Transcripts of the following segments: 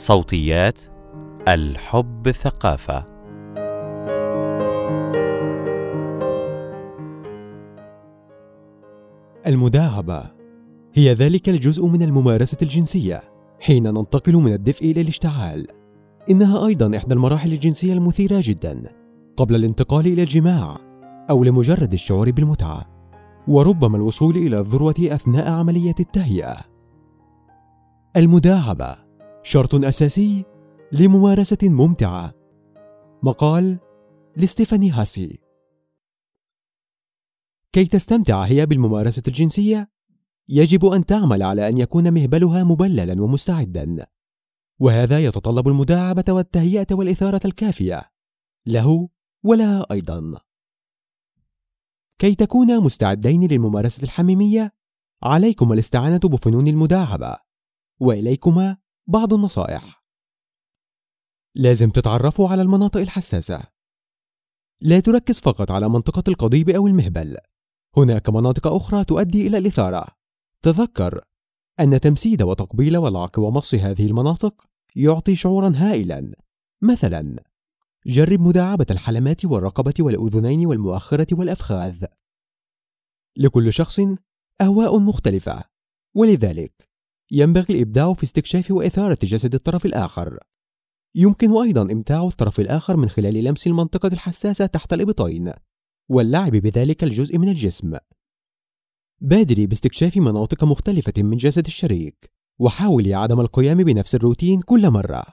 صوتيات الحب ثقافة. المداعبة هي ذلك الجزء من الممارسة الجنسية حين ننتقل من الدفء إلى الاشتعال. إنها أيضا إحدى المراحل الجنسية المثيرة جدا قبل الانتقال إلى الجماع أو لمجرد الشعور بالمتعة وربما الوصول إلى الذروة أثناء عملية التهيئة. المداعبة شرط أساسي لممارسة ممتعة. مقال لستيفاني هاسي. كي تستمتع هي بالممارسة الجنسية يجب أن تعمل على أن يكون مهبلها مبللا ومستعدا. وهذا يتطلب المداعبة والتهيئة والإثارة الكافية. له ولها أيضا. كي تكونا مستعدين للممارسة الحميمية عليكم الاستعانة بفنون المداعبة. وإليكما بعض النصائح. لازم تتعرفوا على المناطق الحساسة. لا تركز فقط على منطقة القضيب أو المهبل. هناك مناطق أخرى تؤدي إلى الإثارة. تذكر أن تمسيد وتقبيل والعق ومص هذه المناطق يعطي شعورا هائلا. مثلا جرب مداعبة الحلمات والرقبة والأذنين والمؤخرة والأفخاذ. لكل شخص أهواء مختلفة. ولذلك ينبغي الإبداع في استكشاف وإثارة جسد الطرف الآخر. يمكن أيضا إمتاع الطرف الآخر من خلال لمس المنطقة الحساسة تحت الإبطين واللعب بذلك الجزء من الجسم. بادري باستكشاف مناطق مختلفة من جسد الشريك وحاولي عدم القيام بنفس الروتين كل مرة.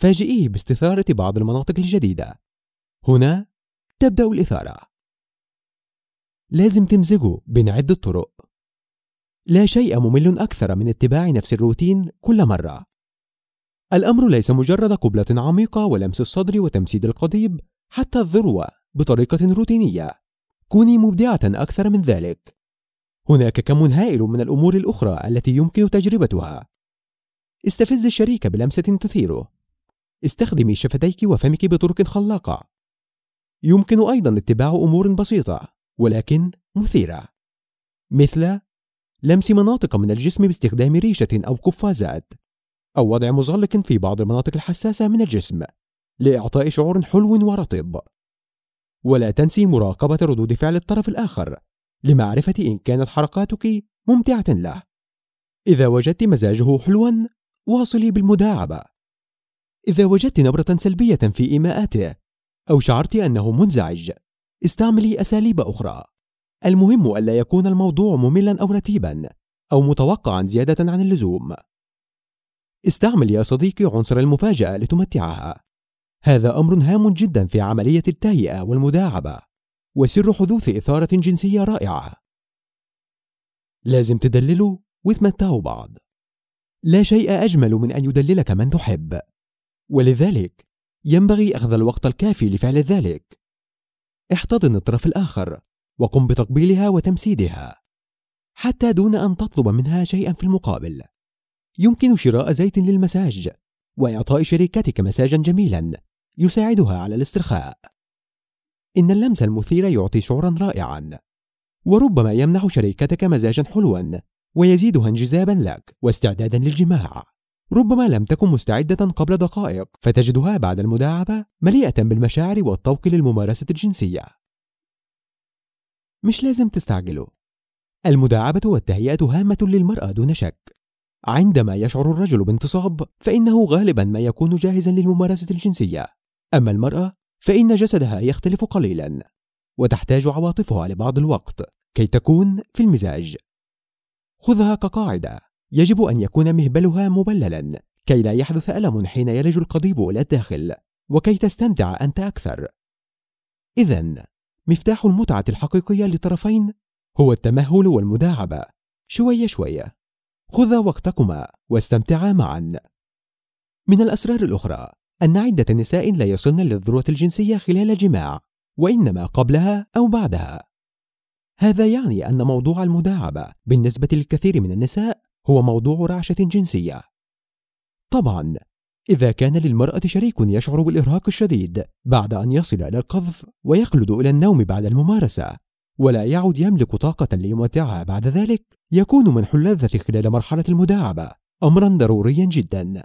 فاجئيه باستثارة بعض المناطق الجديدة. هنا تبدأ الإثارة. لازم تمزجوا بين عدة طرق. لا شيء ممل أكثر من اتباع نفس الروتين كل مرة. الأمر ليس مجرد قبلة عميقة ولمس الصدر وتمسيد القضيب حتى الذروة بطريقة روتينية. كوني مبدعة أكثر من ذلك. هناك كم هائل من الأمور الأخرى التي يمكن تجربتها. استفز الشريك بلمسة تثيره. استخدمي شفتيك وفمك بطرق خلاقة. يمكن أيضا اتباع أمور بسيطة ولكن مثيرة. مثل لمس مناطق من الجسم باستخدام ريشة أو قفازات أو وضع مزلق في بعض المناطق الحساسة من الجسم لإعطاء شعور حلو ورطب. ولا تنسي مراقبة ردود فعل الطرف الآخر لمعرفة إن كانت حركاتك ممتعة له. إذا وجدت مزاجه حلوا واصلي بالمداعبة. إذا وجدت نبرة سلبية في إيماءاته أو شعرت أنه منزعج استعملي أساليب أخرى. المهم ألا يكون الموضوع مملا أو رتيبا أو متوقعا زيادة عن اللزوم. استعمل يا صديقي عنصر المفاجأة لتمتعها. هذا أمر هام جدا في عملية التهيئة والمداعبة وسر حدوث إثارة جنسية رائعة. لازم تدللوا وتمتعوا بعض. لا شيء أجمل من أن يدللك من تحب. ولذلك ينبغي أخذ الوقت الكافي لفعل ذلك. احتضن الطرف الآخر. وقم بتقبيلها وتمسيدها حتى دون أن تطلب منها شيئا في المقابل. يمكن شراء زيت للمساج وإعطاء شريكتك مساجا جميلا يساعدها على الاسترخاء. إن اللمس المثير يعطي شعورا رائعا وربما يمنح شريكتك مزاجا حلوا ويزيدها انجذابا لك واستعدادا للجماع. ربما لم تكن مستعدة قبل دقائق فتجدها بعد المداعبة مليئة بالمشاعر والطوق للممارسة الجنسية. مش لازم تستعجلوا. المداعبة والتهيئة هامة للمرأة دون شك. عندما يشعر الرجل بانتصاب فإنه غالبا ما يكون جاهزا للممارسة الجنسية. أما المرأة فإن جسدها يختلف قليلا وتحتاج عواطفها لبعض الوقت كي تكون في المزاج. خذها كقاعدة. يجب أن يكون مهبلها مبللا كي لا يحدث ألم حين يلج القضيب إلى الداخل وكي تستمتع أنت أكثر. إذا مفتاح المتعة الحقيقية للطرفين هو التمهل والمداعبة. شوية شوية. خذا وقتكما واستمتعا معا. من الأسرار الأخرى أن عدة نساء لا يصلن للذروة الجنسية خلال الجماع وإنما قبلها أو بعدها. هذا يعني أن موضوع المداعبة بالنسبة للكثير من النساء هو موضوع رعشة جنسية. طبعا إذا كان للمرأة شريك يشعر بالإرهاق الشديد بعد أن يصل إلى القذف ويخلد إلى النوم بعد الممارسة ولا يعد يملك طاقة ليمتعها بعد ذلك. يكون منح اللذة خلال مرحلة المداعبة أمرا ضروريا جدا.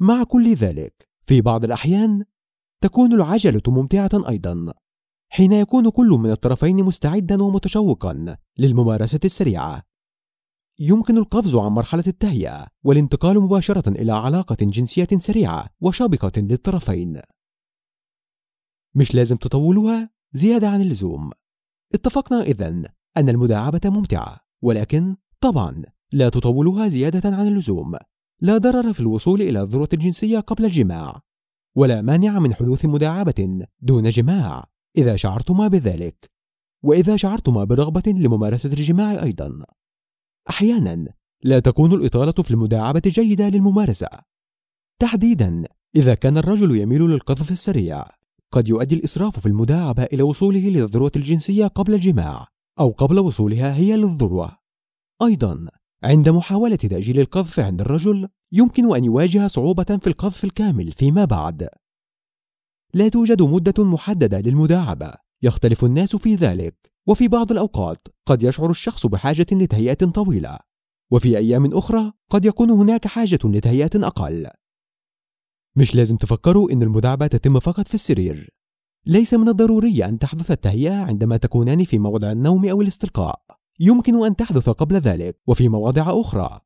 مع كل ذلك في بعض الأحيان تكون العجلة ممتعة أيضا حين يكون كل من الطرفين مستعدا ومتشوقا للممارسة السريعة. يمكن القفز عن مرحلة التهيئة والانتقال مباشرة إلى علاقة جنسية سريعة وشابقة للطرفين. مش لازم تطولوها زيادة عن اللزوم. اتفقنا إذن أن المداعبة ممتعة ولكن طبعا لا تطولها زيادة عن اللزوم. لا ضرر في الوصول إلى الذروة الجنسية قبل الجماع ولا مانع من حدوث مداعبة دون جماع إذا شعرتما بذلك. وإذا شعرتما برغبة لممارسة الجماع أيضا. أحيانا لا تكون الإطالة في المداعبة جيدة للممارسة. تحديدا إذا كان الرجل يميل للقذف السريع قد يؤدي الإسراف في المداعبة إلى وصوله للذروة الجنسية قبل الجماع أو قبل وصولها هي للذروة. أيضا عند محاولة تأجيل القذف عند الرجل يمكن أن يواجه صعوبة في القذف الكامل فيما بعد. لا توجد مدة محددة للمداعبة يختلف الناس في ذلك. وفي بعض الأوقات قد يشعر الشخص بحاجة لتهيئة طويلة وفي أيام أخرى قد يكون هناك حاجة لتهيئة أقل. مش لازم تفكروا إن المداعبة تتم فقط في السرير. ليس من الضروري أن تحدث التهيئة عندما تكونان في موضع النوم أو الاستلقاء. يمكن أن تحدث قبل ذلك وفي مواضع أخرى.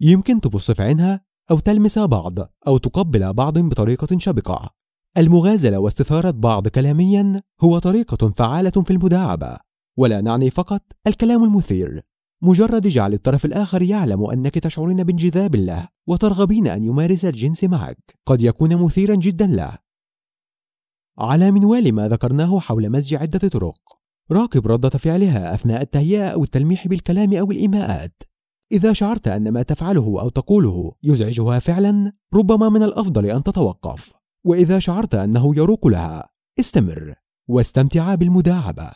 يمكن تبص في عينها أو تلمس بعض أو تقبل بعض بطريقة شبقة المغازلة واستثارة بعض كلاميا هو طريقة فعالة في المداعبة ولا نعني فقط الكلام المثير. مجرد جعل الطرف الآخر يعلم أنك تشعرين بانجذاب له وترغبين أن يمارس الجنس معك. قد يكون مثيرا جدا له. على منوال ما ذكرناه حول مزج عدة طرق. راقب ردة فعلها أثناء التهيئة أو التلميح بالكلام أو الإيماءات. إذا شعرت أن ما تفعله أو تقوله يزعجها فعلا ربما من الأفضل أن تتوقف. وإذا شعرت أنه يروق لها استمر واستمتع بالمداعبة.